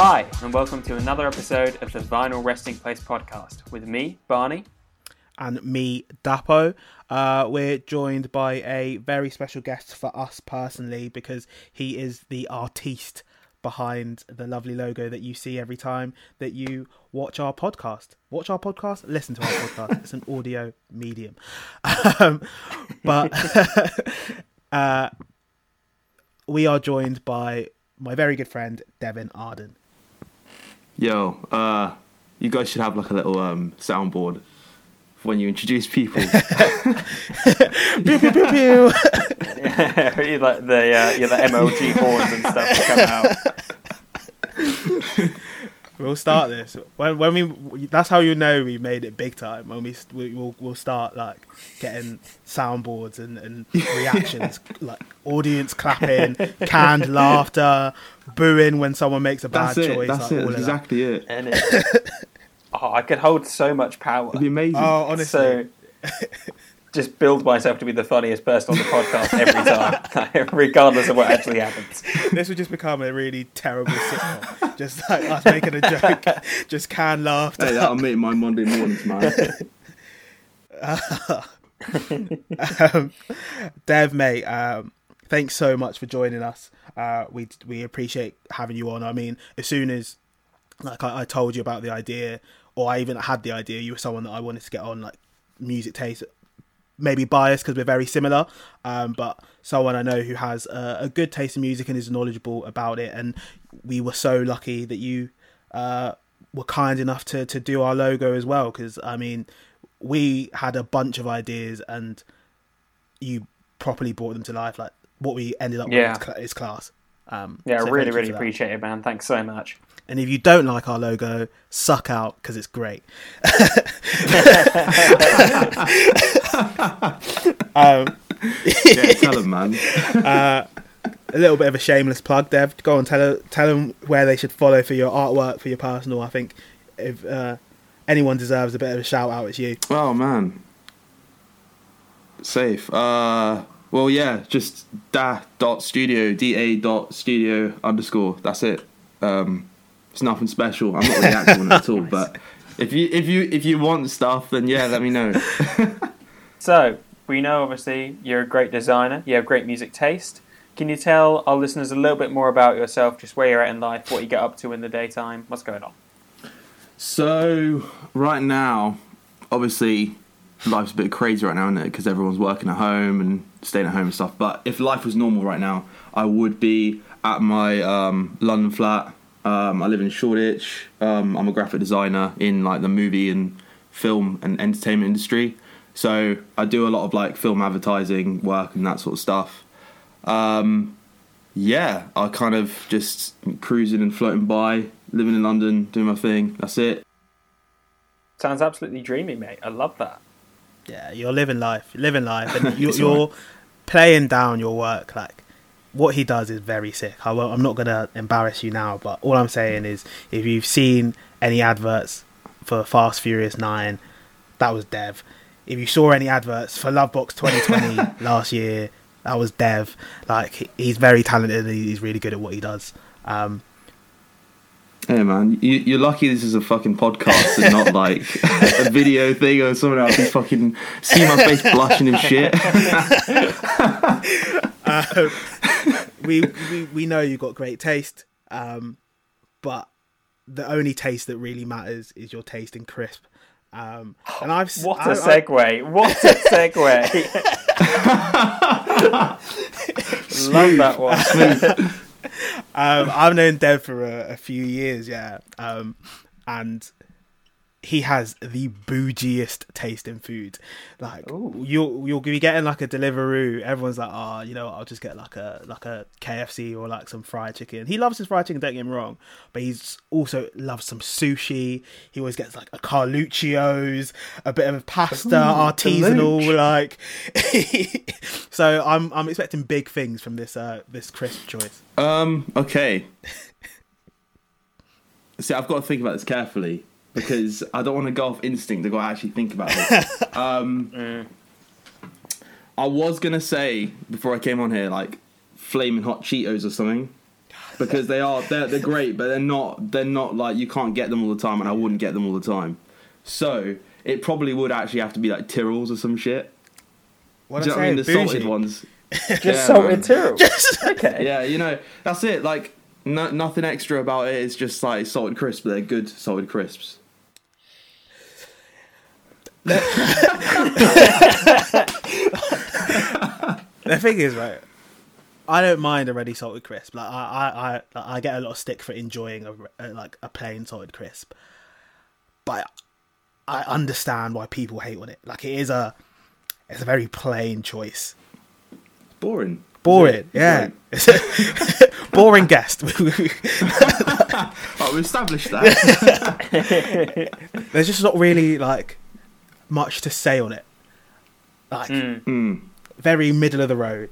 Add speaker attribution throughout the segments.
Speaker 1: Hi, and welcome to another episode of the Vinyl Resting Place podcast with me, Barney.
Speaker 2: and me, Dapo. Uh, we're joined by a very special guest for us personally because he is the artiste behind the lovely logo that you see every time that you watch our podcast. Watch our podcast, listen to our podcast. It's an audio medium. Um, but uh, we are joined by my very good friend, Devin Arden.
Speaker 3: Yo, uh, you guys should have like a little um, soundboard when you introduce people.
Speaker 2: Pew, pew, pew, pew.
Speaker 1: you're like the uh, you're the MLG horns and stuff that come out.
Speaker 2: We'll start this when when we. That's how you know we made it big time. When we we will we'll start like getting soundboards and and reactions, like audience clapping, canned laughter, booing when someone makes a bad
Speaker 3: That's it.
Speaker 2: choice.
Speaker 3: That's
Speaker 2: like,
Speaker 3: it. That's
Speaker 2: of that.
Speaker 3: exactly it.
Speaker 1: And it, oh, I could hold so much power.
Speaker 3: It'd be amazing.
Speaker 2: Oh, honestly,
Speaker 1: So just build myself to be the funniest person on the podcast every time, regardless of what actually happens.
Speaker 2: this would just become a really terrible sitcom. Just like us making a joke, just canned laughter.
Speaker 3: hey, that'll make my Monday mornings, man.
Speaker 2: um, Dev, mate, um, thanks so much for joining us. Uh, we we appreciate having you on. I mean, as soon as like I, I told you about the idea, or I even had the idea, you were someone that I wanted to get on. Like music taste, maybe biased because we're very similar, um, but someone I know who has a, a good taste in music and is knowledgeable about it. And we were so lucky that you uh, were kind enough to to do our logo as well. Because I mean, we had a bunch of ideas and you properly brought them to life. Like what we ended up
Speaker 1: Yeah.
Speaker 2: with is, cl- class. Um,
Speaker 1: Yeah,
Speaker 2: so
Speaker 1: I really, really appreciate it, man. Thanks so much.
Speaker 2: And if you don't like our logo, suck out because it's great. um,
Speaker 3: yeah, tell them, man.
Speaker 2: a little bit of a shameless plug, Dev. Go on, tell tell them where they should follow for your artwork, for your personal. I think if uh, anyone deserves a bit of a shout out, it's you.
Speaker 3: Oh man, safe. Uh, well, yeah, just da dot studio, d a dot studio underscore. That's it. Um, it's nothing special. I'm not really active on it at all. But if you if you if you want stuff, then yeah, let me know.
Speaker 1: So, we know obviously you're a great designer, you have great music taste. Can you tell our listeners a little bit more about yourself, just where you're at in life, what you get up to in the daytime, what's going on?
Speaker 3: So right now, obviously, life's a bit crazy right now, isn't it? Because everyone's working at home and staying at home and stuff. But if life was normal right now, I would be at my um, London flat. Um, I live in Shoreditch. Um, I'm a graphic designer in like the movie and film and entertainment industry. So I do a lot of like film advertising work and that sort of stuff. Um, yeah, I kind of just cruising and floating by, living in London, doing my thing. That's it.
Speaker 1: Sounds absolutely dreamy, mate. I love that.
Speaker 2: Yeah, you're living life, you're living life, and you,
Speaker 3: It's
Speaker 2: you're
Speaker 3: alright.
Speaker 2: playing down your work. Like what he does is very sick. I won't, I'm not gonna embarrass you now, but all I'm saying is, if you've seen any adverts for Fast Furious Nine, that was Dev. If you saw any adverts for Lovebox 2020 last year, that was Dev. Like he's very talented and he's really good at what he does. Um,
Speaker 3: Hey man, you, you're lucky this is a fucking podcast and not like a video thing or someone else can fucking see my face blushing and shit.
Speaker 2: Um, we, we we know you've got great taste, um, but the only taste that really matters is your taste in crisp. Um, and I've
Speaker 1: What
Speaker 2: I-
Speaker 1: a
Speaker 2: I-
Speaker 1: segue! What a segue! Love that one.
Speaker 2: um, I've known Dev for a, a few years, yeah, um, and he has the bougiest taste in food. Like
Speaker 1: Ooh.
Speaker 2: you'll you'll be getting like a Deliveroo. Everyone's like, oh, you know, I'll just get like a like a KFC or like some fried chicken. He loves his fried chicken. Don't get me wrong, but he's also loves some sushi. He always gets like a Carluccio's, a bit of pasta, artisanal, like. so I'm I'm expecting big things from this uh this crisp choice.
Speaker 3: Um, okay. See, I've got to think about this carefully because I don't want to go off instinct. I've got to actually think about this. Um, I was gonna say before I came on here, like flaming hot Cheetos or something. because they are they're they're great, but they're not they're not like you can't get them all the time, and I wouldn't get them all the time. So it probably would actually have to be like Tyrrells or some shit.
Speaker 2: What
Speaker 3: Do you know what I mean? The salted ones.
Speaker 1: Just
Speaker 3: Yeah,
Speaker 1: salted
Speaker 3: man.
Speaker 1: Tyrrell. okay.
Speaker 3: Yeah, you know that's it. Like no, nothing extra about it. It's just like salted crisps. They're good salted crisps.
Speaker 2: The thing is, right, I don't mind a ready salted crisp. Like I, I, I, I get a lot of stick for enjoying a, a like a plain salted crisp, but I understand why people hate on it. Like it is a, it's a very plain choice.
Speaker 3: Boring.
Speaker 2: Boring, yeah. Boring guest.
Speaker 3: Oh, we established that.
Speaker 2: There's just not really like much to say on it. Like
Speaker 1: Mm,
Speaker 3: Mm.
Speaker 2: very middle of the road.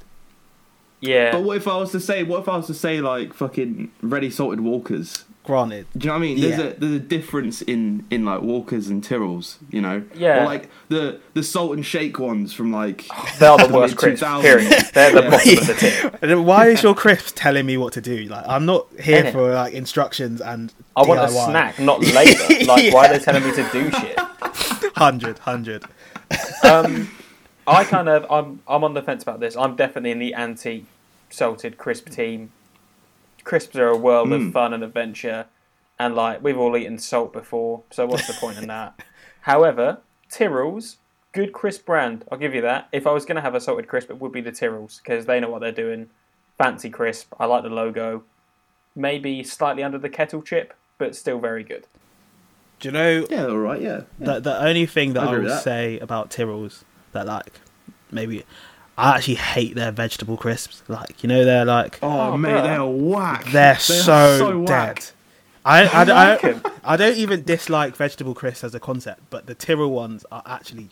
Speaker 1: yeah.
Speaker 3: But what if I was to say? What if I was to say like fucking ready salted Walkers?
Speaker 2: Granted,
Speaker 3: Do you know what I mean? There's
Speaker 2: Yeah.
Speaker 3: a there's a difference in in like Walkers and Tyrrells. You know.
Speaker 1: Yeah.
Speaker 3: Or like the the salt and shake ones from like.
Speaker 1: They are the
Speaker 3: the
Speaker 1: worst crisps. Period. They're the
Speaker 3: Yeah.
Speaker 1: bottom of the tip.
Speaker 2: Why is your crisp telling me what to do? Like I'm not here
Speaker 1: Innit?
Speaker 2: for like instructions and
Speaker 1: I want a snack, not labour. Like, why are they telling me to do shit?
Speaker 2: Hundred, hundred.
Speaker 1: Um, I kind of, I'm, I'm on the fence about this. I'm definitely in the anti-salted crisp team. Crisps are a world
Speaker 3: Mm.
Speaker 1: of fun and adventure, and like we've all eaten salt before, so what's the point in that? However, Tyrrells, good crisp brand. I'll give you that. If I was going to have a salted crisp, it would be the Tyrrells because they know what they're doing. Fancy crisp. I like the logo. Maybe slightly under the kettle chip, but still very good.
Speaker 2: Do you know
Speaker 3: Yeah, all right. Yeah.
Speaker 2: the the only thing that
Speaker 3: I
Speaker 2: I,
Speaker 3: agree
Speaker 2: will
Speaker 3: that.
Speaker 2: say about Tyrrells that like maybe I actually hate their vegetable crisps. Like you know they're like
Speaker 3: Oh,
Speaker 1: Oh,
Speaker 3: mate,
Speaker 1: bruh.
Speaker 3: they are whack.
Speaker 2: they're
Speaker 3: They are
Speaker 2: so,
Speaker 3: whack.
Speaker 2: dead. I I,
Speaker 1: I
Speaker 2: I,
Speaker 1: like 'em.
Speaker 2: I don't even dislike vegetable crisps as a concept, but the Tyrrell ones are actually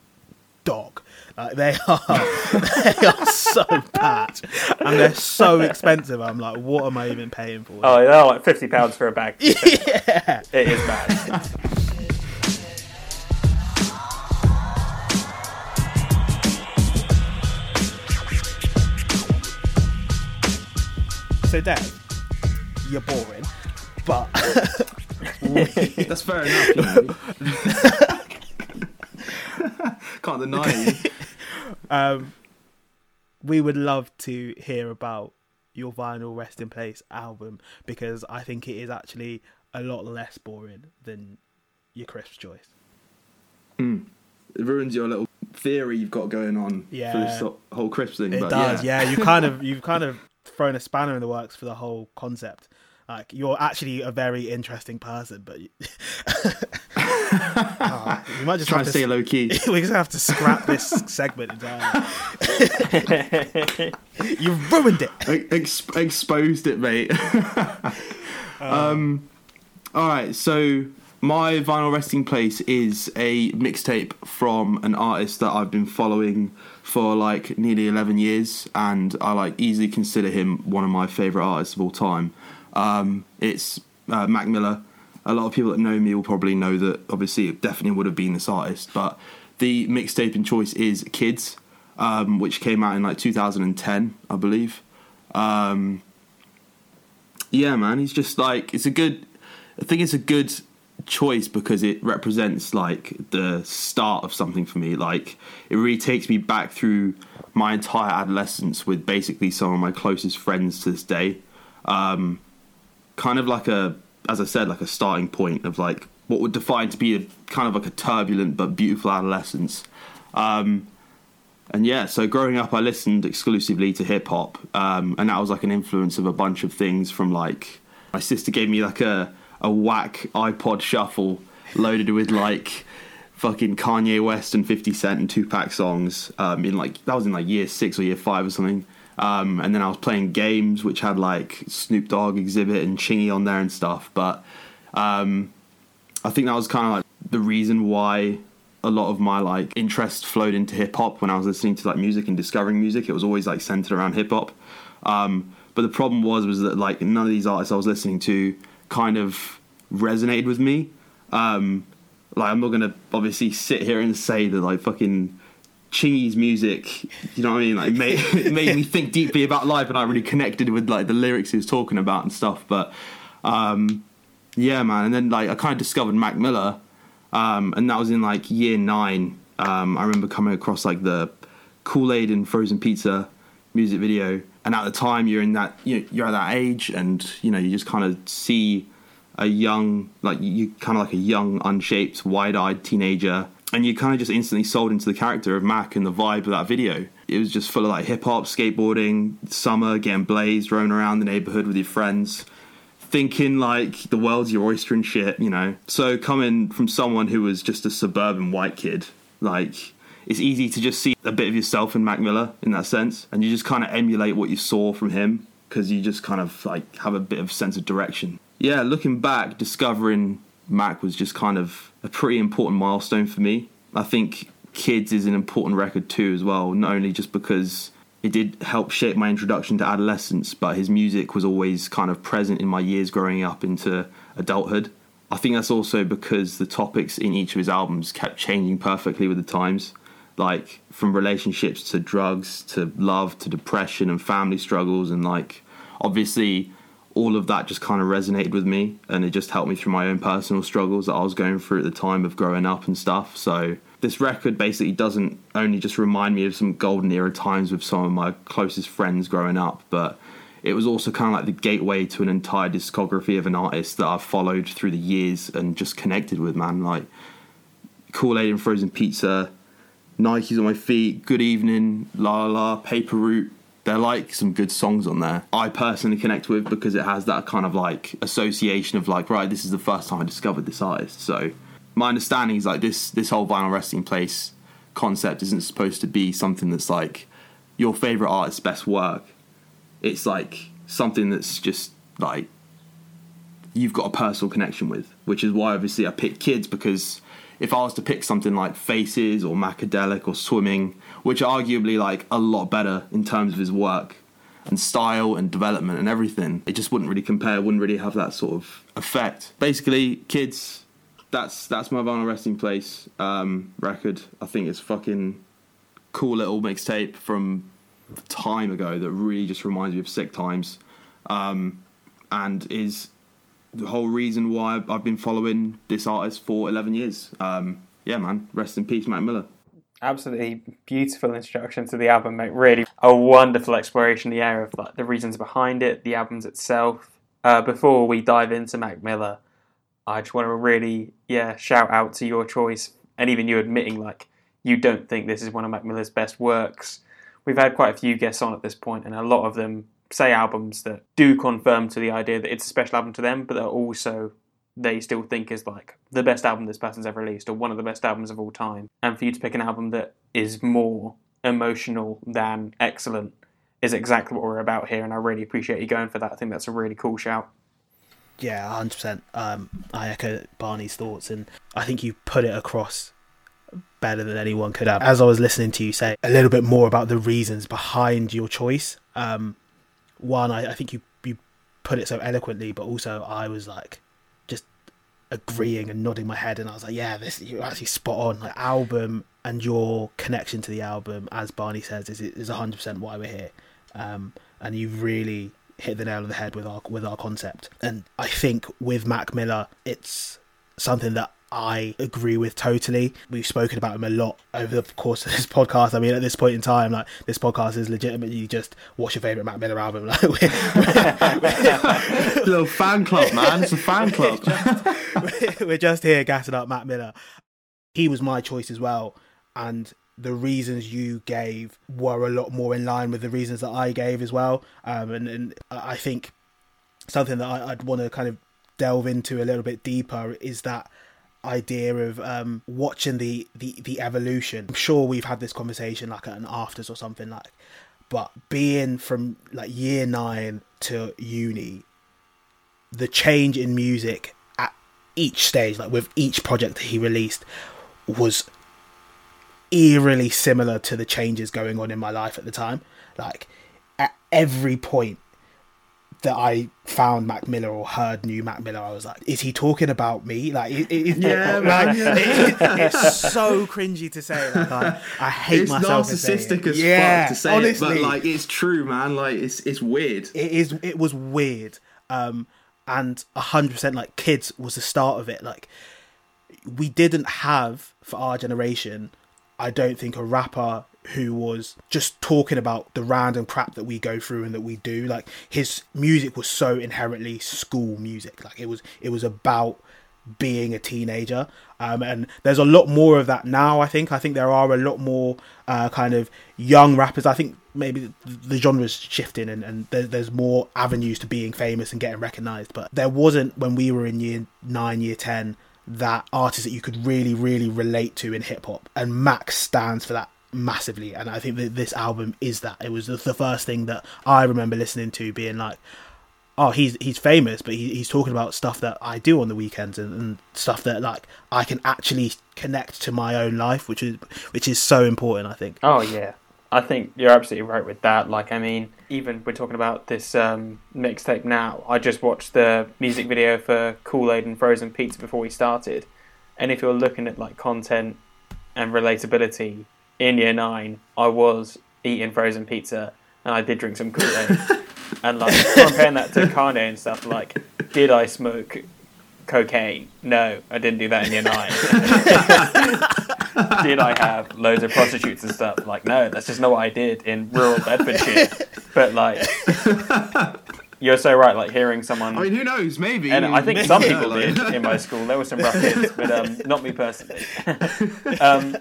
Speaker 2: dog. Like they are, they are so bad, and they're so expensive. I'm like, what am I even paying for?
Speaker 1: Oh, they're like fifty pounds for a bag.
Speaker 2: yeah.
Speaker 1: It is bad.
Speaker 2: So, Dave, you're boring, but
Speaker 3: That's fair enough. You know. Can't deny it.
Speaker 2: um, we would love to hear about your vinyl Resting Place album because I think it is actually a lot less boring than your crisp choice.
Speaker 3: It ruins your little theory you've got going on for this whole crisp thing.
Speaker 2: It does, yeah. You kind of you've kind of thrown a spanner in the works for the whole concept. Like you're actually a very interesting person, but you, Oh, you might just
Speaker 3: Try to stay low key.
Speaker 2: we just have to scrap this segment entirely. You've ruined it.
Speaker 3: Ex- exposed it, mate. um, all right, so my vinyl resting place is a mixtape from an artist that I've been following for like nearly 11 years, and I like easily consider him one of my favorite artists of all time. Um, it's uh, Mac Miller. A lot of people that know me will probably know that. Obviously, it definitely would have been this artist, but the mixtape in choice is Kids, um, which came out in like 2010, I believe. Um, yeah, man, he's just like it's a good. I think it's a good choice because it represents like the start of something for me. Like it really takes me back through my entire adolescence with basically some of my closest friends to this day. Um, kind of like a, as I said, like a starting point of like what would define to be a kind of like a turbulent but beautiful adolescence. Um, and yeah, so growing up, I listened exclusively to hip hop, um, and that was like an influence of a bunch of things. From like, my sister gave me like a a whack iPod shuffle loaded with like fucking Kanye West and Fifty Cent and Tupac songs. Um, in like that was in like year six or year five or something. Um, and then I was playing games which had like Snoop Dogg Xzibit and Chingy on there and stuff. But um, I think that was kind of like the reason why a lot of my like interest flowed into hip hop when I was listening to like music and discovering music. It was always like centered around hip hop. Um, but the problem was was that like none of these artists I was listening to kind of resonated with me. Um, like I'm not gonna obviously sit here and say that like fucking Chingy's music, you know what I mean? Like, made, made me think deeply about life, and I really connected with like the lyrics he was talking about and stuff. But um, yeah, man. And then like I kind of discovered Mac Miller, um, and that was in like year nine. Um, I remember coming across like the Kool Aid and Frozen Pizza music video, and at the time you're in that you you're at that age, and you know you just kind of see a young like you kind of like a young unshaped wide-eyed teenager and you kind of just instantly sold into the character of Mac and the vibe of that video. It was just full of like hip hop, skateboarding, summer, getting blazed, roaming around the neighborhood with your friends, thinking like the world's your oyster and shit, you know. So coming from someone who was just a suburban white kid, like it's easy to just see a bit of yourself in Mac Miller in that sense, and you just kind of emulate what you saw from him because you just kind of like have a bit of sense of direction. Yeah, looking back, discovering Mac was just kind of a pretty important milestone for me. I think Kids is an important record too, as well, not only just because it did help shape my introduction to adolescence, but his music was always kind of present in my years growing up into adulthood. I think that's also because the topics in each of his albums kept changing perfectly with the times, like from relationships to drugs to love to depression and family struggles, and like obviously all of that just kind of resonated with me and it just helped me through my own personal struggles that I was going through at the time of growing up and stuff. So this record basically doesn't only just remind me of some golden era times with some of my closest friends growing up, but it was also kind of like the gateway to an entire discography of an artist that I've followed through the years and just connected with, man. Like Kool Aid and Frozen Pizza, Nikes on my feet, Good Evening, La La Paper Route, they're like some good songs on there. I personally connect with because it has that kind of like association of like, right, this is the first time I discovered this artist. So my understanding is like this this whole vinyl resting place concept isn't supposed to be something that's like your favorite artist's best work. It's like something that's just like you've got a personal connection with, which is why obviously I picked kids because if I was to pick something like Faces or Macadelic or Swimming, which are arguably like a lot better in terms of his work and style and development and everything, it just wouldn't really compare, wouldn't really have that sort of effect. Basically, kids, that's that's my vinyl resting place um, record. I think it's fucking cool little mixtape from time ago that really just reminds me of sick times, um, and is the whole reason why I've been following this artist for 11 years. Um, yeah, man. Rest in peace, Mac Miller.
Speaker 1: Absolutely beautiful introduction to the album, mate. Really a wonderful exploration of the area of like the reasons behind it, the albums itself. Uh, before we dive into Mac Miller, I just want to really, yeah, shout out to your choice and even you admitting like you don't think this is one of Mac Miller's best works. We've had quite a few guests on at this point, and a lot of them say albums that do confirm to the idea that it's a special album to them, but that also they still think is like the best album this person's ever released or one of the best albums of all time. And for you to pick an album that is more emotional than excellent is exactly what we're about here. And I really appreciate you going for that. I think that's a really cool shout.
Speaker 2: Yeah, 100%. Um, I echo Barney's thoughts, and I think you put it across better than anyone could have. As I was listening to you say a little bit more about the reasons behind your choice, um, one, I, I think you you put it so eloquently, but also I was like just agreeing and nodding my head, and I was like, yeah, this you're actually spot on. Like album and your connection to the album, as Barney says, is is hundred percent why we're here, um, and you really hit the nail on the head with our with our concept. And I think with Mac Miller, it's something that I agree with totally. We've spoken about him a lot over the course of this podcast. I mean, at this point in time, like this podcast is legitimately just what's your favorite Mac Miller album? Like, we're,
Speaker 3: we're, little fan club, man. It's a fan club.
Speaker 2: we're, just, we're just here gassing up Mac Miller. He was my choice as well, and the reasons you gave were a lot more in line with the reasons that I gave as well. Um, and, and I think something that I, I'd want to kind of delve into a little bit deeper is that idea of um, watching the, the the evolution. I'm sure we've had this conversation like at an afters or something like, but being from like year nine to uni, the change in music at each stage, like with each project that he released, was eerily similar to the changes going on in my life at the time. Like at every point, that I found Mac Miller or heard new Mac Miller, I was like, is he talking about me? Like, it, it,
Speaker 3: Yeah,
Speaker 2: like,
Speaker 3: man, yeah.
Speaker 2: it- it's so cringy to say. Like, I, hate
Speaker 3: It's
Speaker 2: myself. saying
Speaker 3: narcissistic as
Speaker 2: yeah,
Speaker 3: fuck to say
Speaker 2: honestly,
Speaker 3: it, but like it's true, man. Like it's it's weird.
Speaker 2: it is. It was weird, um, and hundred percent like kids was the start of it. Like we didn't have for our generation. I don't think a rapper who was just talking about the random crap that we go through and that we do. Like his music was so inherently school music. Like it was. It was about being a teenager um, and there's a lot more of that now i think i think there are a lot more uh, kind of young rappers i think maybe the, genre's shifting and, and there, there's more avenues to being famous and getting recognized but there wasn't when we were in year 9 year 10 that artist that you could really really relate to in hip-hop and max stands for that massively and i think that this album is that it was the, first thing that i remember listening to being like oh he's he's famous but he, he's talking about stuff that i do on the weekends and, and stuff that like i can actually connect to my own life which is which is so important i think
Speaker 1: Oh yeah, I think you're absolutely right with that. Like, I mean, even we're talking about this um, mixtape now. I just watched the music video for Kool Aid and Frozen Pizza before we started, and if you're looking at like content and relatability in year nine, I was eating frozen pizza and I did drink some Kool Aid, and like comparing that to Kanye and stuff. Like, did I smoke? Cocaine? No, I didn't do that in year nine. did I have loads of prostitutes and stuff? Like, no, that's just not what I did in rural Bedfordshire. But like, you're so right. Like hearing someone,
Speaker 3: I mean, who knows? Maybe.
Speaker 1: and I think some
Speaker 3: Yeah,
Speaker 1: people
Speaker 3: like-
Speaker 1: did in my school. There were some rough kids, but um, not me personally. um,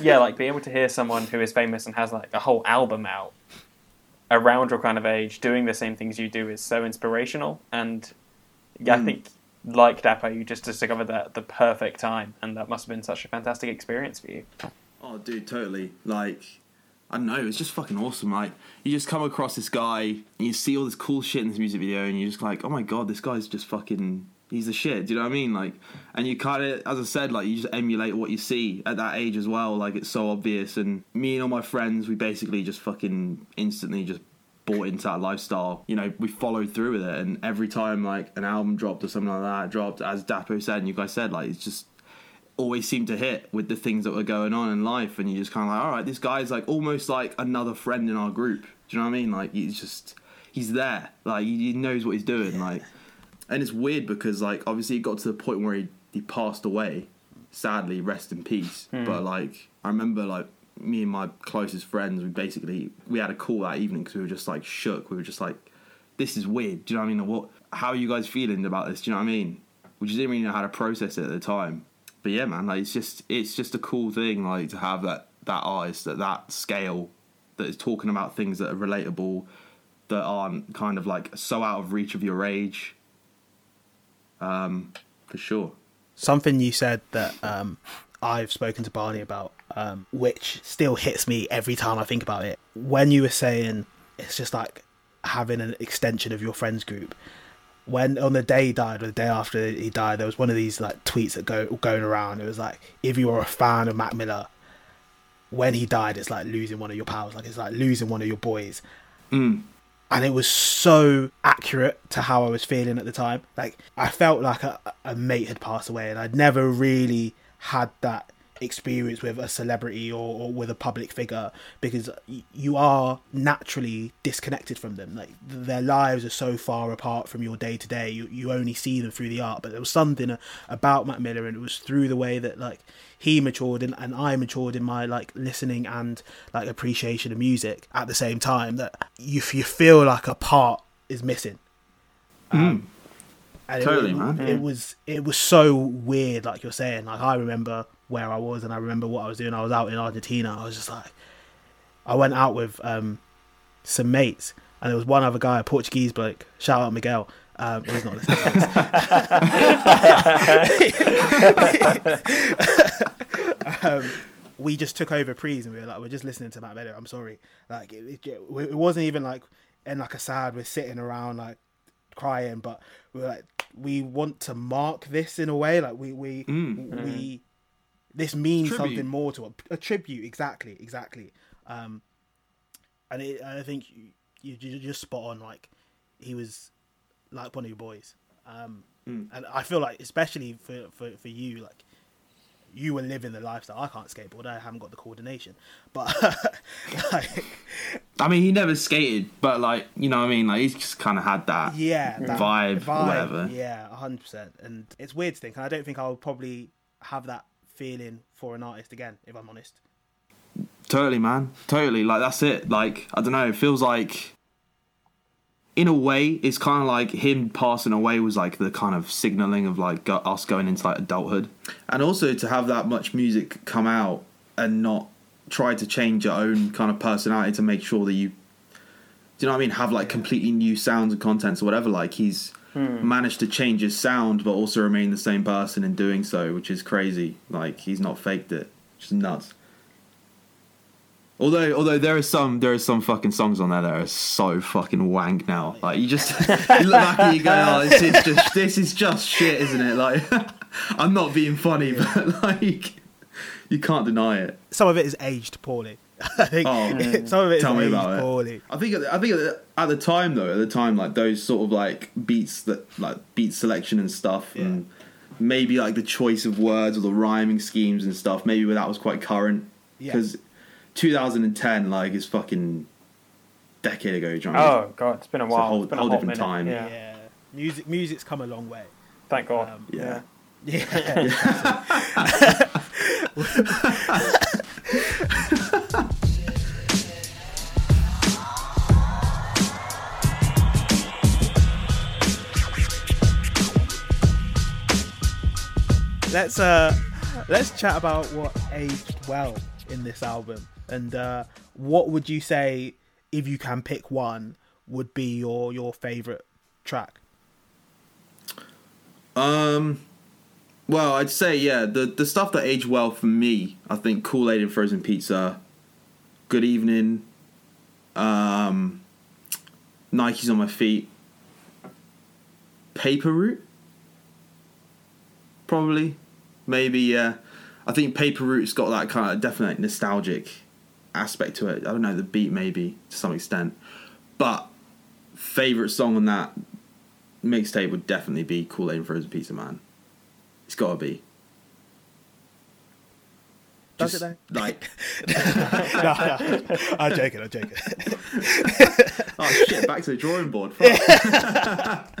Speaker 1: yeah, like being able to hear someone who is famous and has like a whole album out around your kind of age doing the same things you do is so inspirational. And yeah, I
Speaker 3: Mm.
Speaker 1: think like Dapo, you just discovered that at the perfect time, and that must have been such a fantastic experience for you.
Speaker 3: Oh, dude, totally. Like, I don't know, it's just fucking awesome. Like, you just come across this guy, and you see all this cool shit in this music video, and you're just like, oh my god, this guy's just fucking. He's the shit. Do you know what I mean? Like, and you kind of, as I said, like you just emulate what you see at that age as well. Like, it's so obvious. And me and all my friends, we basically just fucking instantly just bought into that lifestyle. You know, we followed through with it, and every time like an album dropped or something like that dropped, as Dapo said, and you guys said, like it's just always seemed to hit with the things that were going on in life, and you just kind of like, all right, this guy's like almost like another friend in our group. Do you know what I mean? Like he's just he's there, like he, knows what he's doing, like. And it's weird because like obviously it got to the point where he he passed away. Sadly, rest in peace. Hmm. But like I remember like me and my closest friends, we basically we had a call that evening because we were just like shook. We were just like, this is weird. Do you know what I mean? What? How are you guys feeling about this? Do you know what I mean? We just didn't really know how to process it at the time. But yeah, man, like it's just it's just a cool thing, like to have that that artist at that scale that is talking about things that are relatable, that aren't kind of like so out of reach of your age. Um, for sure.
Speaker 2: something you said that um, I've spoken to Barney about, um, which still hits me every time I think about it. When you were saying it's just like having an extension of your friends group. When on the day he died, or the day after he died, there was one of these like tweets that go going around. It was like, if you are a fan of Mac Miller, when he died, it's like losing one of your pals, like it's like losing one of your boys
Speaker 3: Mm.
Speaker 2: and it was so accurate to how I was feeling at the time. Like I felt like a, a mate had passed away, and I'd never really had that experience with a celebrity or, or with a public figure because y- you are naturally disconnected from them. Like their lives are so far apart from your day to day. You you only see them through the art. But there was something about Mac Miller, and it was through the way that like he matured and, and I matured in my like listening and like appreciation of music at the same time that you you feel like a part is missing. Um, and
Speaker 3: Totally,
Speaker 2: it,
Speaker 3: man.
Speaker 2: It was it was so weird, like you're saying. Like I remember where I was and I remember what I was doing. I was out in Argentina. I was just like, I went out with um, some mates, and there was one other guy, a Portuguese bloke. Shout out Miguel. Um, he's not listening. to this. um, we just took over prees and we were like, we're just listening to Mac Miller. I'm sorry, like it, it, it wasn't even like in like a sad. We're sitting around like crying, but we were like, we want to mark this in a way. Like we we
Speaker 3: Mm.
Speaker 2: we this means
Speaker 3: Tribute.
Speaker 2: something more to a, a tribute. Exactly, exactly. Um, and it, I think you, you you're just spot on. Like he was like one of your boys. Um,
Speaker 3: Mm.
Speaker 2: And I feel like, especially for, for, for you, like you were living the lifestyle. I can't skateboard. I haven't got the coordination. But like,
Speaker 3: I mean, he never skated, but like you know, what I mean, like he's just kind of had that.
Speaker 2: yeah, that
Speaker 3: Vibe or whatever.
Speaker 2: Yeah, hundred percent. And it's weird to think. And I don't think I'll probably have that feeling for an artist again, if I'm honest.
Speaker 3: Totally, man. Totally. Like that's it. Like I don't know. It feels like, in a way, it's kind of like him passing away was like the kind of signaling of like go- us going into like adulthood, and also to have that much music come out and not try to change your own kind of personality to make sure that you, do you know what I mean? Have like completely new sounds and contents or whatever. Like he's Hmm. managed to change his sound, but also remain the same person in doing so, which is crazy. Like he's not faked it. Just nuts. Although, although there are some, there are some fucking songs on there that are so fucking wank now. Like you just you look back and you go, "Oh, this is just, this is just shit, isn't it?" Like, I'm not being funny, but like, you can't deny it.
Speaker 2: Some of it is aged poorly. I think
Speaker 3: Oh,
Speaker 2: some of it is
Speaker 3: tell me
Speaker 2: aged
Speaker 3: about it. I think, I think at the, at the time though, at the time, like those sort of like beats that, like beat selection and stuff, and maybe like the choice of words or the rhyming schemes and stuff. Maybe that was quite current
Speaker 2: Yeah.
Speaker 3: because 2010 like is fucking decade ago. Do you know what mean?
Speaker 1: Oh god, it's been a while.
Speaker 3: It's a whole-
Speaker 1: it's been
Speaker 3: whole
Speaker 1: a hot
Speaker 3: different
Speaker 1: minute.
Speaker 3: time.
Speaker 1: Yeah.
Speaker 2: Yeah. music music's come a long way.
Speaker 1: Thank God.
Speaker 2: Um,
Speaker 3: Yeah.
Speaker 2: Yeah, let's uh let's chat about what aged well in this album. And uh what would you say if you can pick one would be your your favorite track?
Speaker 3: Um, well, I'd say yeah, the the stuff that aged well for me, I think Kool Aid and Frozen Pizza, Good Evening, um, Nikes on my feet, Paper Route, probably, maybe yeah. I think Paper Route's got that kind of definite nostalgic aspect to it. I don't know the beat maybe to some extent, but favorite song on that mixtape would definitely be Kool Aid and Frozen Pizza Man. It's got to be.
Speaker 2: Does it though?
Speaker 3: Like,
Speaker 2: no, no, I'm joking. I'm joking.
Speaker 3: oh shit, back to the drawing board. Fuck.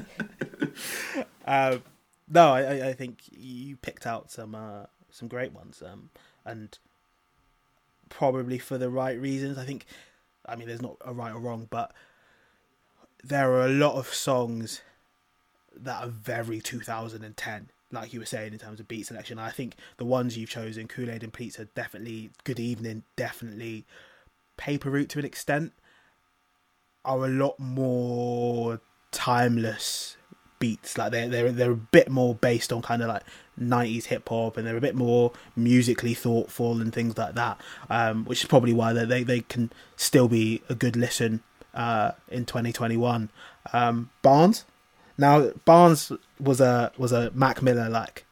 Speaker 2: Um, no, I, I- think you picked out some uh, some great ones, um, and probably for the right reasons. I think, I mean, there's not a right or wrong, but there are a lot of songs that are very 2010, like you were saying in terms of beat selection. I think the ones you've chosen, Kool Aid and Pizza, definitely. Good Evening, definitely. Paper Route to an extent are a lot more timeless beats. Like they're they're they're a bit more based on kind of like nineties hip hop, and they're a bit more musically thoughtful and things like that. Um, which is probably why they they, they can still be a good listen uh, in twenty twenty one. Um, Barnes. Now Barnes was a was a Mac Miller like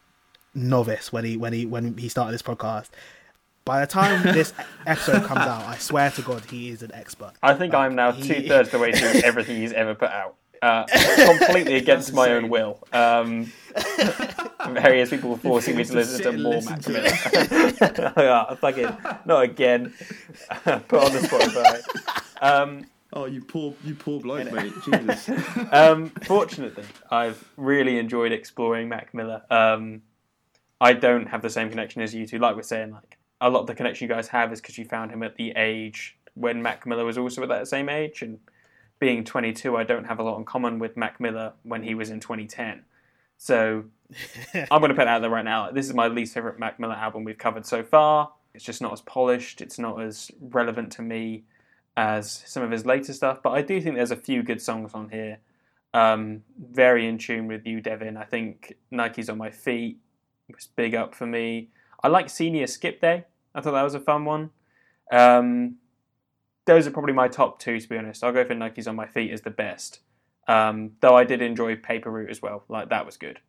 Speaker 2: novice when he when he when he started this podcast. By the time this episode comes out, I swear to God, he is an expert.
Speaker 1: I think I'm now
Speaker 2: he-
Speaker 1: two thirds the way through everything he's ever put out. Uh, completely against my own will. Um, various people forcing me to listen to more
Speaker 3: listen
Speaker 1: Mac
Speaker 3: to
Speaker 1: Miller. yeah, fucking not again. Put on the Spotify. Um,
Speaker 3: oh, you poor, you poor bloke, mate. Jesus.
Speaker 1: um, fortunately, I've really enjoyed exploring Mac Miller. Um, I don't have the same connection as you two. Like we're saying, like a lot of the connection you guys have is because you found him at the age when Mac Miller was also at that same age, and being 22, I don't have a lot in common with Mac Miller when he was in 2010. So I'm going to put that out there right now. This is my least favorite Mac Miller album we've covered so far. It's just not as polished. It's not as relevant to me as some of his later stuff. But I do think there's a few good songs on here. Um, very in tune with you, Devin. I think Nike's on my feet was big up for me. I like Senior Skip Day. I thought that was a fun one. Um, those are probably my top two, to be honest. I'll go for Nike's on my feet as the best. Um, though I did enjoy Paper Route as well. Like that was good.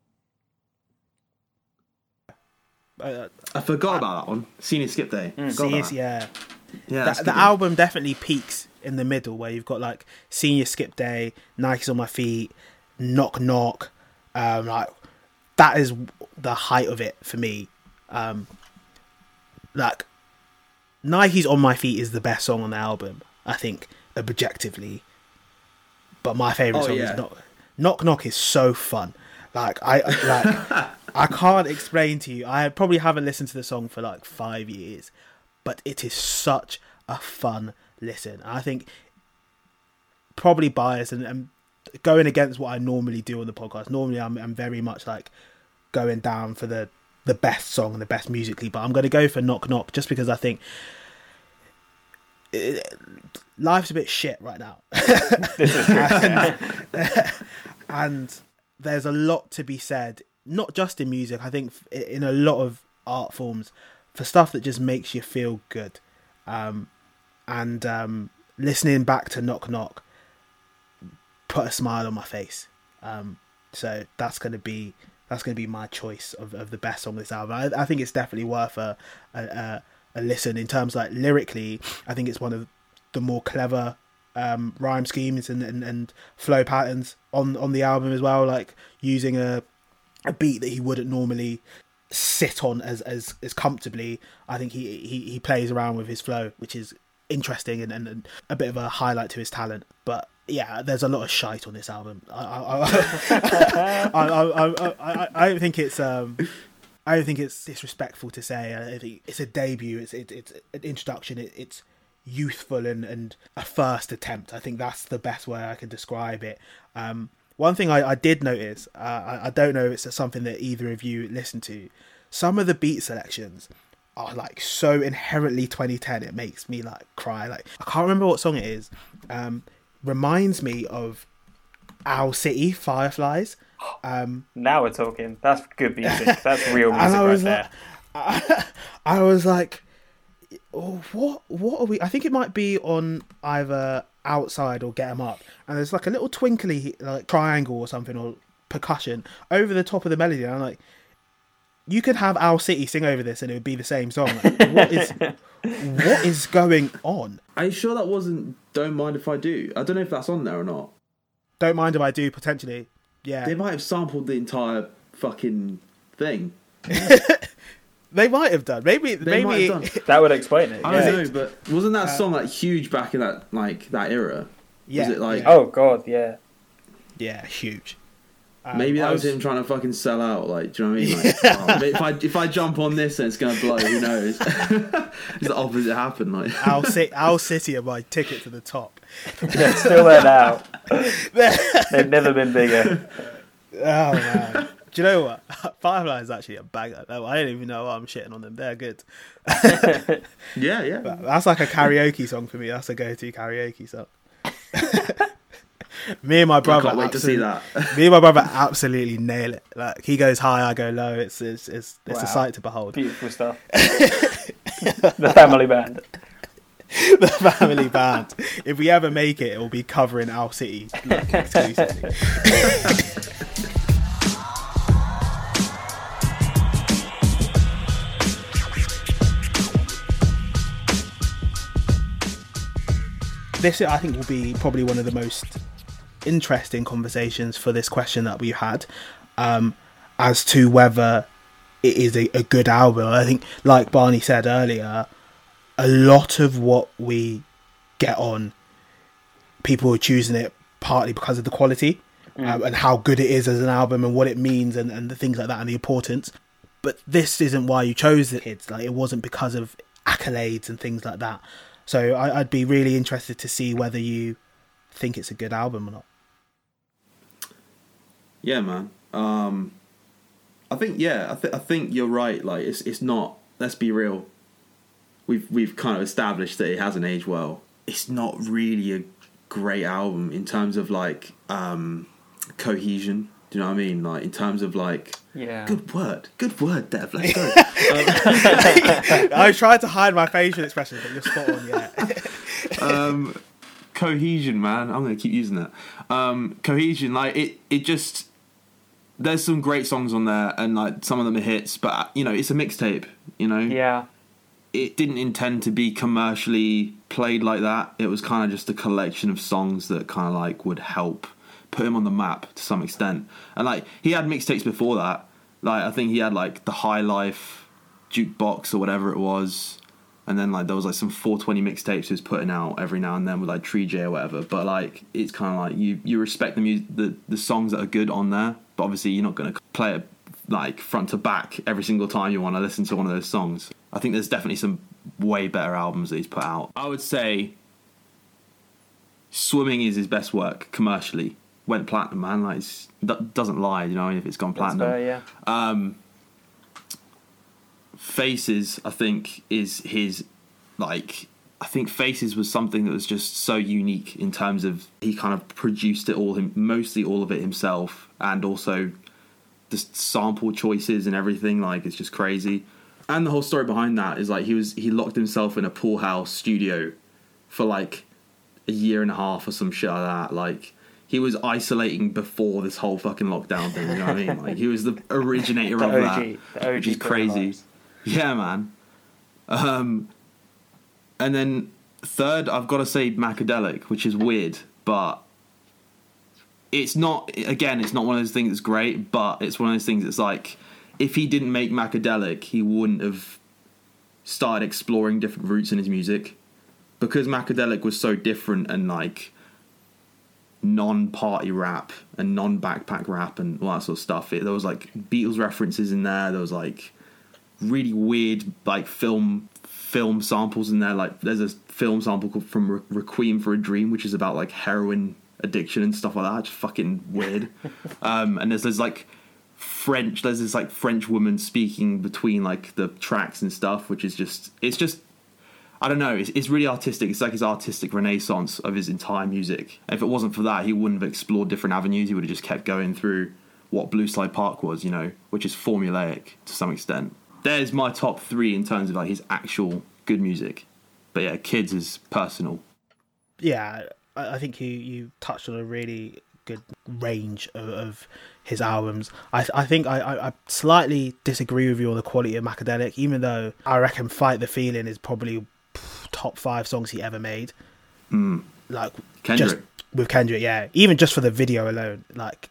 Speaker 2: Uh,
Speaker 3: I forgot about that one. Senior Skip Day.
Speaker 1: Mm.
Speaker 3: Forgot
Speaker 2: see, yeah,
Speaker 3: Yeah,
Speaker 2: the, the
Speaker 3: good.
Speaker 2: album definitely peaks in the middle where you've got like Senior Skip Day, Nike's on my feet, Knock Knock, um, like that is the height of it for me. Um, like Nike's on my feet is the best song on the album, I think, objectively. But my favorite
Speaker 3: Oh,
Speaker 2: song
Speaker 3: yeah.
Speaker 2: is Knock Knock Knock is so fun. Like I like I can't explain to you. I probably haven't listened to the song for like five years, but it is such a fun listen. I think probably biased and, and going against what I normally do on the podcast. Normally, I'm I'm very much like going down for the the best song and the best musically, but I'm going to go for Knock Knock just because I think it, life's a bit shit right now.
Speaker 1: True.
Speaker 2: and there's a lot to be said not just in music i think in a lot of art forms for stuff that just makes you feel good um, and um, listening back to knock knock put a smile on my face um, so that's going to be that's going to be my choice of, of the best song on this album I, I think it's definitely worth a, a, a, listen in terms like lyrically i think it's one of the more clever um, rhyme schemes and, and, and flow patterns on, on the album as well, like using a a beat that he wouldn't normally sit on as as, as comfortably. I think he, he, he plays around with his flow, which is interesting and, and, and a bit of a highlight to his talent. But yeah, there's a lot of shite on this album. I I, I, I, I, I, don't think it's um I don't think it's disrespectful to say. I think it's a debut. It's it, it's an introduction. It, it's youthful and, and a first attempt. I think that's the best way I can describe it. Um, one thing I, I did notice, uh, I, I don't know if it's something that either of you listen to. Some of the beat selections are like so inherently 2010. It makes me like cry. Like I can't remember what song it is. Um, reminds me of Owl City Fireflies. Um,
Speaker 1: now we're talking. That's good music. That's real music right
Speaker 2: was
Speaker 1: there.
Speaker 2: like, I was like, oh, what? What are we? I think it might be on either outside or get 'em up, and there's like a little twinkly like triangle or something or percussion over the top of the melody. And I'm like, you could have Owl City sing over this, and it would be the same song. Like, what is what is going on?
Speaker 3: Are you sure that wasn't "Don't Mind If I Do"? I don't know if that's on there or not.
Speaker 2: Don't mind if I do. Potentially, yeah,
Speaker 3: They might have sampled the entire fucking thing.
Speaker 2: they might have done. Maybe,
Speaker 3: They might
Speaker 2: maybe.
Speaker 3: have done.
Speaker 1: That would explain it.
Speaker 3: I
Speaker 1: yeah.
Speaker 3: don't know, but wasn't that uh, song like huge back in that like that era?
Speaker 2: Yeah,
Speaker 3: Was it like
Speaker 2: yeah,
Speaker 1: Oh god, yeah.
Speaker 2: yeah, huge. Um,
Speaker 3: maybe that
Speaker 2: I
Speaker 3: was, him trying to fucking sell out? Like, do you know what I mean? Like, oh, if I if I jump on this, then it's gonna blow. Who knows? it's the opposite happened. Like,
Speaker 2: Owl City, Owl City are my ticket to the top.
Speaker 1: They're still there now. They've never been bigger.
Speaker 2: Oh man. Do you know what? Firefly is actually a banger. I don't even know why I'm shitting on them. They're good.
Speaker 3: yeah, yeah.
Speaker 2: That's like a karaoke song for me. That's a go-to karaoke song. Me and my
Speaker 3: I
Speaker 2: brother.
Speaker 3: can't wait to see that.
Speaker 2: Me and my brother absolutely nail it. Like he goes high, I go low. It's it's it's, it's
Speaker 1: Wow.
Speaker 2: a sight to behold.
Speaker 1: Beautiful stuff. the family band.
Speaker 2: the family band. If we ever make it, it will be covering Owl City like, exclusively. this, I think, will be probably one of the most interesting conversations for this question that we've had um, as to whether it is a, a good album. I think, like Barney said earlier, a lot of what we get on, people are choosing it partly because of the quality um, and how good it is as an album and what it means and, and the things like that and the importance. But this isn't why you chose the kids. Like it wasn't because of accolades and things like that. So I, I'd be really interested to see whether you think it's a good album or not.
Speaker 3: Yeah, man. Um, I think yeah, I, th- I think you're right. Like it's it's not. Let's be real. We've we've kind of established that it hasn't aged well. It's not really a great album in terms of like um, cohesion. Do you know what I mean? Like in terms of like
Speaker 1: Yeah.
Speaker 3: good word, good word, Dev. Let's go.
Speaker 2: I tried to hide my facial expressions, but you're spot on. Yeah,
Speaker 3: um, cohesion, man. I'm gonna keep using that. Um, cohesion, like it, it just. There's some great songs on there, and like some of them are hits, but you know it's a mixtape. You know,
Speaker 1: Yeah.
Speaker 3: it didn't intend to be commercially played like that. It was kind of just a collection of songs that kind of like would help put him on the map to some extent. And like he had mixtapes before that. Like I think he had like the High Life jukebox or whatever it was. And then like there was like some 420 mixtapes he was putting out every now and then with like Tree J or whatever. But like it's kind of like you you respect the music the the songs that are good on there. But obviously you're not going to play it like front to back every single time you want to listen to one of those songs. I think there's definitely some way better albums that he's put out. I would say Swimming is his best work commercially. Went platinum, man. Like, it's, that doesn't lie, you know, if it's gone platinum.
Speaker 1: fair, yeah.
Speaker 3: Um, Faces, I think, is his like. I think Faces was something that was just so unique in terms of he kind of produced it all, him mostly all of it himself, and also the sample choices and everything. Like it's just crazy. And the whole story behind that is like he was he locked himself in a pool house studio for like a year and a half or some shit like that. Like he was isolating before this whole fucking lockdown thing. You know what I mean? Like he was the originator
Speaker 1: The
Speaker 3: of
Speaker 1: OG,
Speaker 3: that,
Speaker 1: the OG
Speaker 3: which is crazy. Yeah, man. Um, and then third, I've got to say Macadelic, which is weird, but it's not. Again, it's not one of those things that's great, but it's one of those things that's like, if he didn't make Macadelic, he wouldn't have started exploring different routes in his music, because Macadelic was so different and like non-party rap and non-backpack rap and all that sort of stuff. It, there was like Beatles references in there. There was like really weird like film film samples in there. Like there's a film sample called from Re- Requiem for a Dream, which is about like heroin addiction and stuff like that. Just fucking weird. um, and there's there's like French. There's this like French woman speaking between like the tracks and stuff, which is just it's just I don't know. It's, it's really artistic. It's like his artistic renaissance of his entire music. If it wasn't for that, he wouldn't have explored different avenues. He would have just kept going through what Blue Slide Park was, you know, which is formulaic to some extent. There's my top three in terms of like his actual good music. But yeah, Kids is personal.
Speaker 2: yeah, I, think you you touched on a really good range of, of his albums. I I think I, I, I slightly disagree with you on the quality of Macadelic, even though I reckon "Fight the Feeling" is probably top five songs he ever made. Hmm. Like
Speaker 3: Kendrick.
Speaker 2: just with Kendrick, yeah. Even just for the video alone, like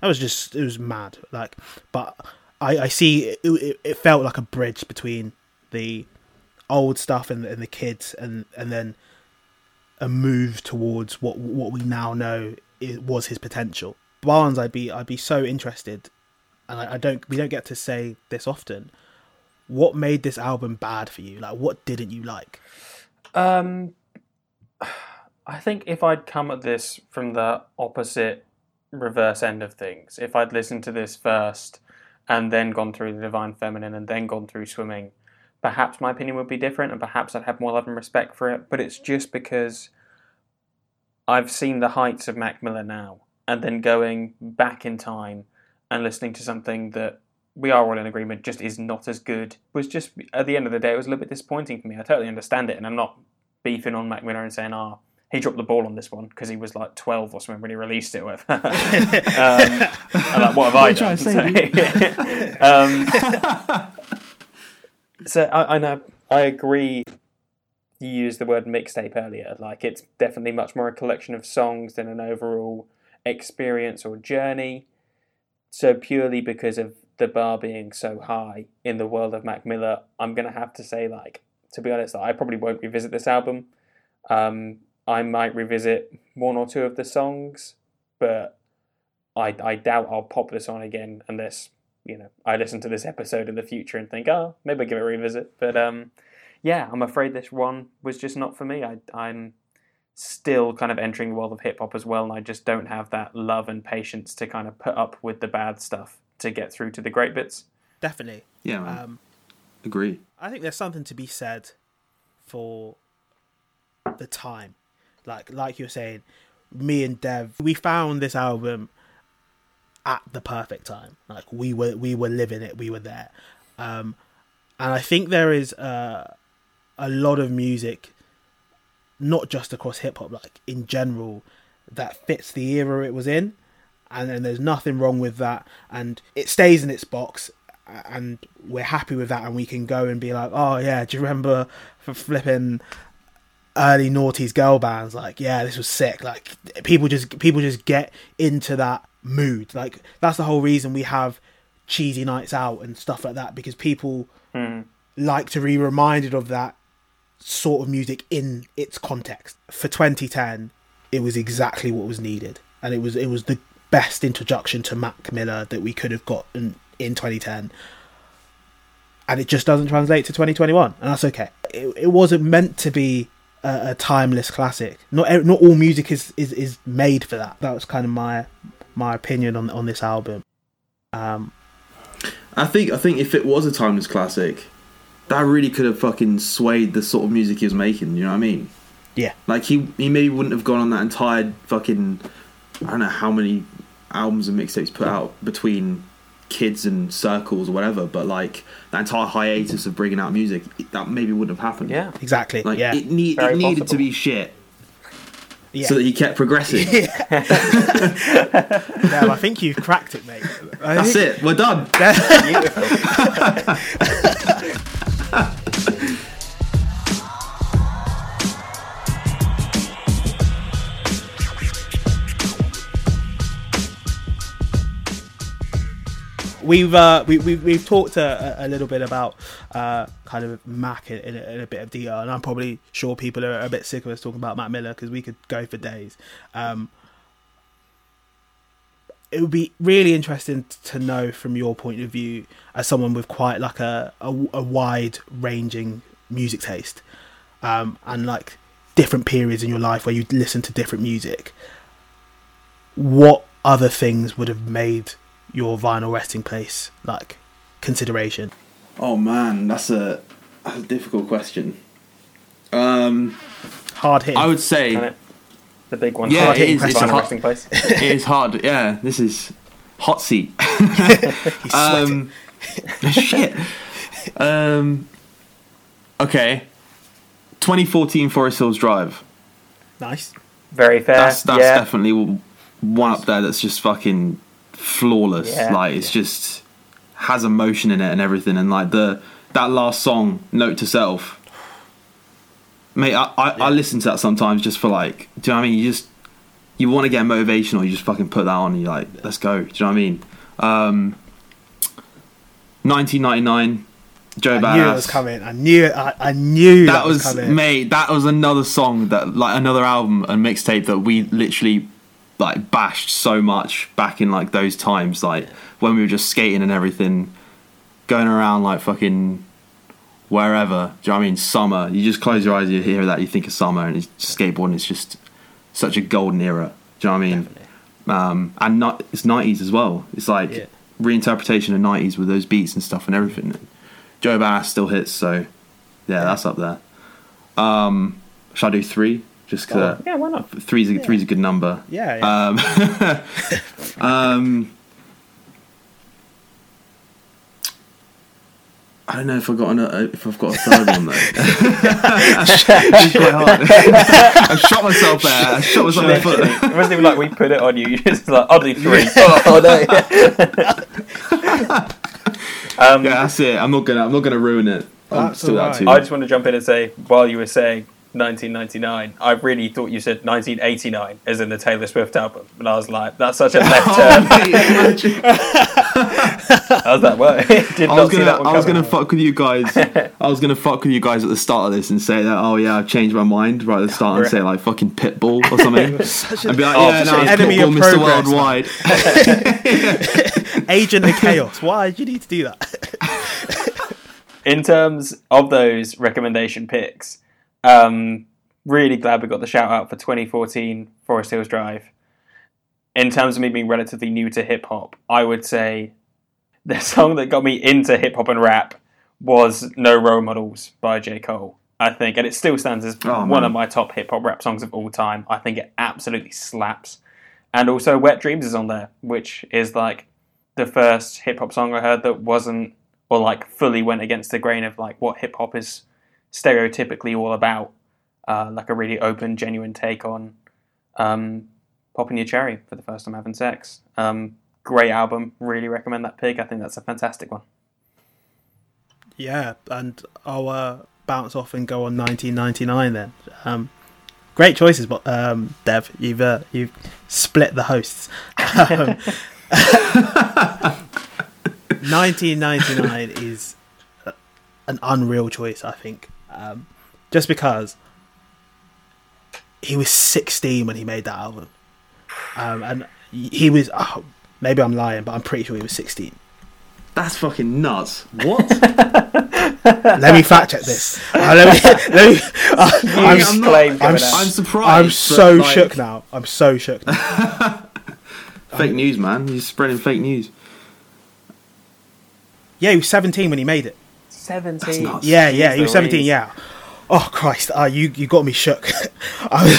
Speaker 2: that was just it was mad. Like, but I I see it, it, felt like a bridge between the old stuff and, and the kids, and and then a move towards what what we now know it was his potential. Barnes, I'd be I'd be so interested, and I, I don't we don't get to say this often. What made this album bad for you? Like, what didn't you like?
Speaker 1: Um, I think if I'd come at this from the opposite reverse end of things, if I'd listened to this first and then gone through the Divine Feminine and then gone through Swimming, perhaps my opinion would be different and perhaps I'd have more love and respect for it. But it's just because I've seen the heights of Mac Miller now and then going back in time and listening to something that we are all in agreement just is not as good was just at the end of the day it was a little bit disappointing for me. I totally understand it and I'm not beefing on Mac Miller and saying, ah, he dropped the ball on this one because he was like 12 or something when he released it. Or whatever. um, like, what have I done?
Speaker 3: to
Speaker 1: um, so I, I know I agree. You used the word mixtape earlier. Like it's definitely much more a collection of songs than an overall experience or journey. So purely because of the bar being so high in the world of Mac Miller, I'm gonna have to say, like, to be honest, I probably won't revisit this album. Um, I might revisit one or two of the songs, but I I doubt I'll pop this on again unless you know I listen to this episode in the future and think, oh, maybe I'll give it a revisit. But um, yeah, I'm afraid this one was just not for me. I I'm still kind of entering the world of hip hop as well, and I just don't have that love and patience to kind of put up with the bad stuff to get through to the great bits.
Speaker 2: Definitely.
Speaker 3: Yeah, man.
Speaker 2: Um,
Speaker 3: Agree.
Speaker 2: I think there's something to be said for the time. Like like you were saying, me and Dev, we found this album at the perfect time. Like we were we were living it, we were there. Um and I think there is uh, a lot of music not just across hip hop, like in general, that fits the era it was in. And then there's nothing wrong with that and it stays in its box and we're happy with that, and we can go and be like, oh yeah, do you remember flipping early noughties girl bands? Like, yeah, this was sick. Like people just people just get into that mood. Like that's the whole reason we have cheesy nights out and stuff like that because people hmm. like to be reminded of that sort of music in its context. For 2010, it was exactly what was needed, and it was it was the best introduction to Mac Miller that we could have gotten in 2010. And it just doesn't translate to 2021, and that's okay. It, it wasn't meant to be a, a timeless classic. Not not all music is, is is made for that. That was kind of my my opinion on on this album. Um,
Speaker 3: I think I think if it was a timeless classic, that really could have fucking swayed the sort of music he was making. You know what I mean?
Speaker 2: yeah,
Speaker 3: Like he he maybe wouldn't have gone on that entire fucking I don't know how many albums and mixtapes put out between kids and circles or whatever, but like that entire hiatus of bringing out music that maybe wouldn't have happened.
Speaker 1: Yeah.
Speaker 2: exactly.
Speaker 3: Like
Speaker 2: yeah,
Speaker 3: it, need, it needed to be shit
Speaker 2: yeah.
Speaker 3: so that he kept progressing.
Speaker 2: Damn, I think you've cracked it, mate. I
Speaker 3: That's
Speaker 2: think-
Speaker 3: it. We're done.
Speaker 2: we've uh, we, we, we've talked a, a little bit about uh, kind of Mac in, in, a, in a bit of detail, and I'm probably sure people are a bit sick of us talking about Mac Miller because we could go for days. Um, it would be really interesting to know from your point of view, as someone with quite like a a, a wide ranging music taste, um, and like different periods in your life where you listen to different music. What other things would have made your vinyl resting place like consideration?
Speaker 3: Oh man, that's a, that's a difficult question. Um,
Speaker 2: Hard hit.
Speaker 3: I would say
Speaker 1: The big one.
Speaker 3: Yeah,
Speaker 1: Hard
Speaker 2: it
Speaker 1: hitting
Speaker 2: is. It's
Speaker 1: final
Speaker 3: hot.
Speaker 1: resting place.
Speaker 3: it is hard. Yeah, this is hot seat. Um, shit. Um, okay. 2014 Forest Hills Drive.
Speaker 2: nice.
Speaker 1: Very fair.
Speaker 3: That's that's
Speaker 1: yeah.
Speaker 3: definitely one up there. That's just fucking flawless.
Speaker 1: Yeah.
Speaker 3: Like it's just has emotion in it and everything. And like the that last song, Note to Self. Mate, I, I, I listen to that sometimes just for like, do you know what I mean? You just you want to get motivational, you just fucking put that on. And you're like, let's go. Do you know what I mean? Um, 1999,
Speaker 2: Joey
Speaker 3: Badass.
Speaker 2: knew it was coming. I knew it. I, I knew that,
Speaker 3: That was,
Speaker 2: coming.
Speaker 3: mate. That was another song that, like, another album and mixtape that we literally like bashed so much back in like those times, like when we were just skating and everything, going around like fucking wherever. Do you know what I mean? Summer. You just close your eyes, you hear that, you think of summer, and it's skateboarding. is just such a golden era. Do you know what I mean? Um, and not, it's nineties as well. It's like
Speaker 2: Yeah.
Speaker 3: reinterpretation of nineties with those beats and stuff and everything. Joe Bass still hits, so yeah, that's up there. Um, shall I do three? Just
Speaker 1: Oh, yeah, why not?
Speaker 3: three's a, three's a good number.
Speaker 2: Yeah, yeah.
Speaker 3: Um, um, I don't know if I've got an, uh, if I've got a third one though. it's quite hard. I shot myself there. I shot myself in the foot.
Speaker 1: it wasn't even like we put it on you. You just like, I'll do three. oh, no. um,
Speaker 3: Yeah, that's it. I'm not gonna. I'm not gonna ruin it. I'm
Speaker 2: That's
Speaker 3: still that
Speaker 2: alright.
Speaker 3: too.
Speaker 1: I just want to jump in and say, while you were saying 1999, I really thought you said 1989, as in the Taylor Swift album. And I was like, that's such a left turn.
Speaker 3: Oh, mate,
Speaker 1: How's that work? Did
Speaker 3: I was gonna, I was gonna fuck with you guys. I was gonna fuck with you guys at the start of this and say that, oh yeah, I've changed my mind right at the start and say like fucking Pitbull or something.
Speaker 2: Such
Speaker 3: I'd be like,
Speaker 1: Oh,
Speaker 3: yeah, no,
Speaker 1: an
Speaker 3: it's
Speaker 2: enemy of
Speaker 3: Pitbull, Mr. Worldwide.
Speaker 2: Agent of Chaos. Why did you need to do that?
Speaker 1: in terms of those recommendation picks, um, really glad we got the shout out for 2014 Forest Hills Drive. In terms of me being relatively new to hip hop, I would say the song that got me into hip hop and rap was No Role Modelz by J. Cole. I think, and it still stands as
Speaker 3: Oh,
Speaker 1: one of my top hip hop rap songs of all time. I think it absolutely slaps. And also, Wet Dreamz is on there, which is like the first hip hop song I heard that wasn't or like fully went against the grain of like what hip hop is stereotypically all about, uh, like a really open, genuine take on um, popping your cherry for the first time having sex. Um, great album, really recommend that pick. I think that's a fantastic one.
Speaker 2: Yeah, and I'll uh, bounce off and go on 1999 then. Um, great choices, but um, Dev, you've uh, you've split the hosts. Um, 1999 is an unreal choice, I think, um, just because he was 16 when he made that album, um, and he was. Oh, maybe I'm lying, but I'm pretty sure he was 16.
Speaker 3: That's fucking nuts. What?
Speaker 2: Let me fact check this. Uh, let me. Let me uh, I'm,
Speaker 3: I'm not-
Speaker 2: I'm
Speaker 1: coming
Speaker 2: s-
Speaker 1: out.
Speaker 3: I'm surprised.
Speaker 2: I'm so
Speaker 3: like,
Speaker 2: shook now. I'm so shook. Now.
Speaker 3: Fake news, man. You're spreading fake news.
Speaker 2: Yeah, he was 17 when he made it.
Speaker 3: That's
Speaker 1: 17.
Speaker 3: nuts.
Speaker 2: Yeah, yeah, he was 17. Yeah. Oh Christ! Uh, you you got me shook. I was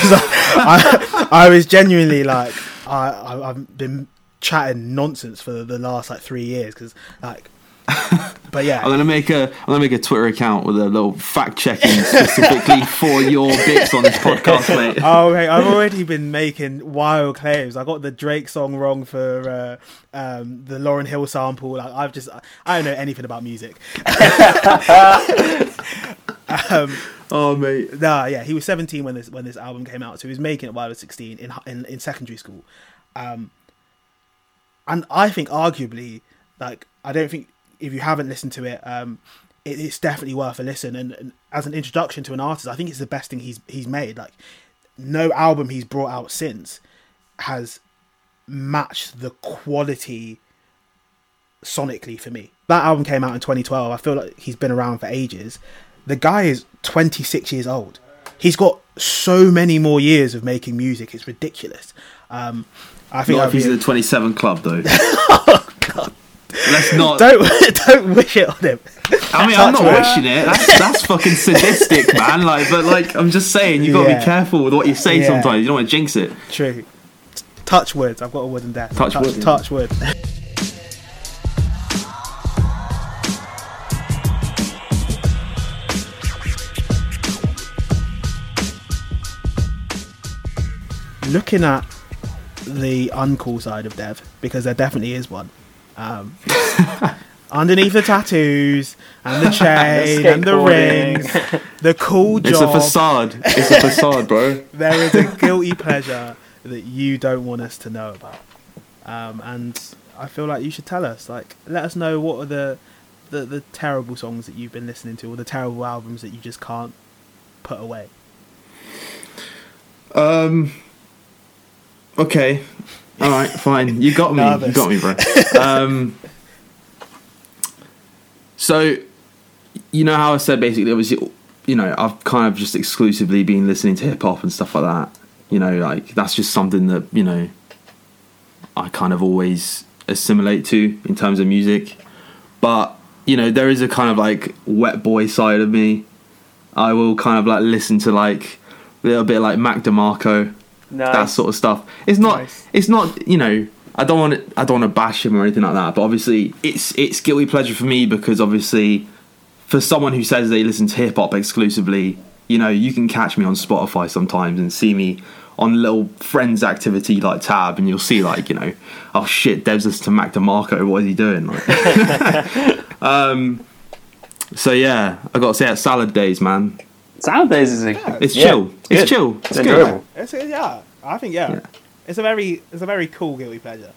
Speaker 2: I, I was genuinely like I, I I've been chatting nonsense for the last like three years because like, but yeah,
Speaker 3: I'm gonna make a I'm gonna make a Twitter account with a little fact checking specifically for your bits on this podcast, mate.
Speaker 2: Oh, mate, I've already been making wild claims. I got the Drake song wrong for uh, um, the Lauryn Hill sample. Like, I've just, I don't know anything about music. um,
Speaker 3: Oh, mate.
Speaker 2: nah, yeah, he was 17 when this when this album came out, so he was making it while he was 16 in in, in secondary school. Um, and I think, arguably, like, I don't think if you haven't listened to it, um, it, it's definitely worth a listen. And, and as an introduction to an artist, I think it's the best thing he's he's made. Like, no album he's brought out since has matched the quality sonically for me. That album came out in 2012. I feel like he's been around for ages. The guy is 26 years old. He's got so many more years of making music. It's ridiculous. Um, I think
Speaker 3: Not if he's in the 27 club, though. Let's not.
Speaker 2: don't don't wish it on him.
Speaker 3: I mean, I'm not wishing it. That's, that's fucking sadistic, man. Like, but like, I'm just saying, you got to
Speaker 2: Yeah.
Speaker 3: be careful with what you say
Speaker 2: Yeah.
Speaker 3: sometimes. You don't want to jinx it.
Speaker 2: True. Touch wood. I've got a wooden desk.
Speaker 3: Touch
Speaker 2: touch,
Speaker 3: wood.
Speaker 2: Touch wood. Looking at the uncool side of Dev, because there definitely is one. Um, underneath the tattoos and the chain and the rings, the cool job
Speaker 3: It's a facade. It's a facade, bro.
Speaker 2: there is a guilty pleasure that you don't want us to know about, um, and I feel like you should tell us. Like, let us know what are the, the the terrible songs that you've been listening to, or the terrible albums that you just can't put away.
Speaker 3: Um. Okay. All right. Fine. You got me. You got me, bro. Um. So, you know how I said basically, obviously, you know, I've kind of just exclusively been listening to hip hop and stuff like that. You know, like that's just something that you know, I kind of always assimilate to in terms of music. But you know, there is a kind of like wet boy side of me. I will kind of like listen to like a little bit like Mac DeMarco
Speaker 1: Nice.
Speaker 3: that sort of stuff. It's not.
Speaker 2: Nice.
Speaker 3: It's not. You know. I don't want. To, I don't want to bash him or anything like that. But obviously, it's it's guilty pleasure for me because obviously, for someone who says they listen to hip hop exclusively, you know, you can catch me on Spotify sometimes and see me on little friends activity like tab, and you'll see like you know, oh shit, Dev's listen to Mac DeMarco. What is he doing? Like, um. So yeah, I got to say, at Salad Days, man,
Speaker 1: Salad Days is a,
Speaker 3: it's
Speaker 1: yeah,
Speaker 3: chill. It's
Speaker 1: good.
Speaker 3: chill.
Speaker 1: It's
Speaker 3: It's good.
Speaker 1: enjoyable.
Speaker 2: It's, yeah, I think yeah.
Speaker 3: Yeah.
Speaker 2: it's a very it's a very cool guilty pleasure.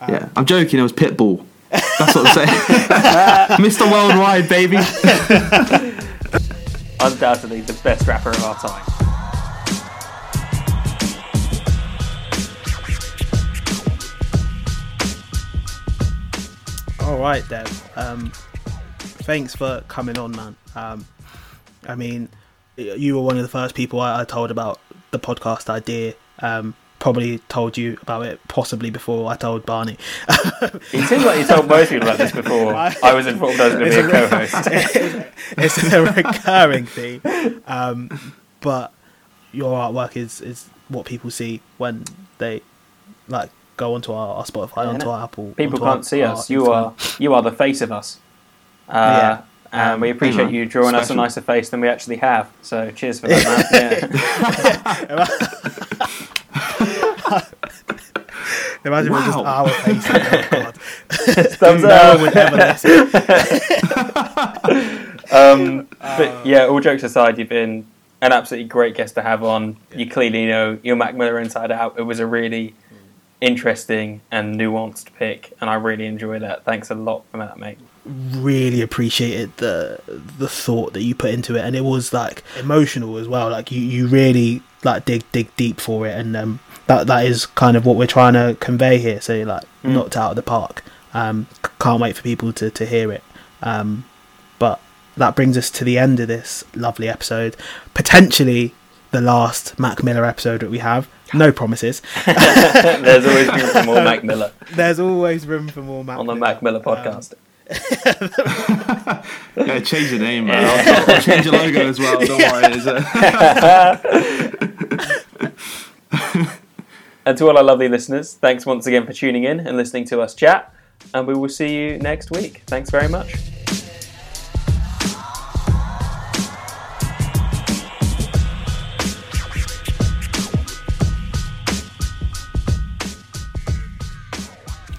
Speaker 2: Um,
Speaker 3: Yeah, I'm joking. It was Pitbull. That's what I'm saying. Mr. Worldwide, baby.
Speaker 1: Undoubtedly the best rapper of our time.
Speaker 2: All right, Dev. Um, thanks for coming on, man. Um, I mean, y- you were one of the first people I, I told about the podcast idea. Um, probably told you about it possibly before I told Barney.
Speaker 1: It seems like you told most people about this before I was informed I was going to be a co-host.
Speaker 2: it's a recurring theme. Um, but your artwork is, is what people see when they like go onto our, our Spotify,
Speaker 1: Yeah,
Speaker 2: onto our Apple.
Speaker 1: People can't see us. You
Speaker 2: Instagram.
Speaker 1: are you are the face of us. Uh,
Speaker 2: Yeah.
Speaker 1: And we appreciate you drawing us a nicer face than we actually have. So cheers for that, man. Yeah.
Speaker 2: Imagine we're just our faces. Oh, God.
Speaker 1: Thumbs
Speaker 2: no
Speaker 1: up.
Speaker 2: one would ever listen.
Speaker 1: Um, but yeah, all jokes aside, you've been an absolutely great guest to have on. You clearly know your Mac Miller inside out. It was a really mm. interesting and nuanced pick, and I really enjoyed that. Thanks a lot for that, mate.
Speaker 2: Really appreciated the the thought that you put into it. And it was like emotional as well. Like you you really like dig dig deep for it. And um that that is kind of what we're trying to convey here. So like
Speaker 1: Mm.
Speaker 2: knocked out of the park. Um can't wait for people to to hear it. Um but that brings us to the end of this lovely episode. Potentially the last Mac Miller episode that we have. No promises.
Speaker 1: There's always room for more Mac Miller.
Speaker 2: There's always room for more Mac
Speaker 1: on the
Speaker 2: Miller.
Speaker 1: Mac Miller podcast.
Speaker 3: Yeah, change the name, man. I'll, I'll change the logo as well. Don't worry.
Speaker 1: And to all our lovely listeners, thanks once again for tuning in and listening to us chat. And we will see you next week. Thanks very much.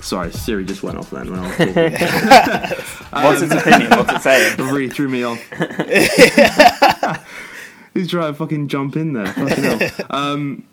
Speaker 3: Sorry, Siri just went off then when I was talking.
Speaker 1: What's its opinion? What's it saying?
Speaker 3: Really threw me off. He's trying to fucking jump in there. Fucking hell. Um,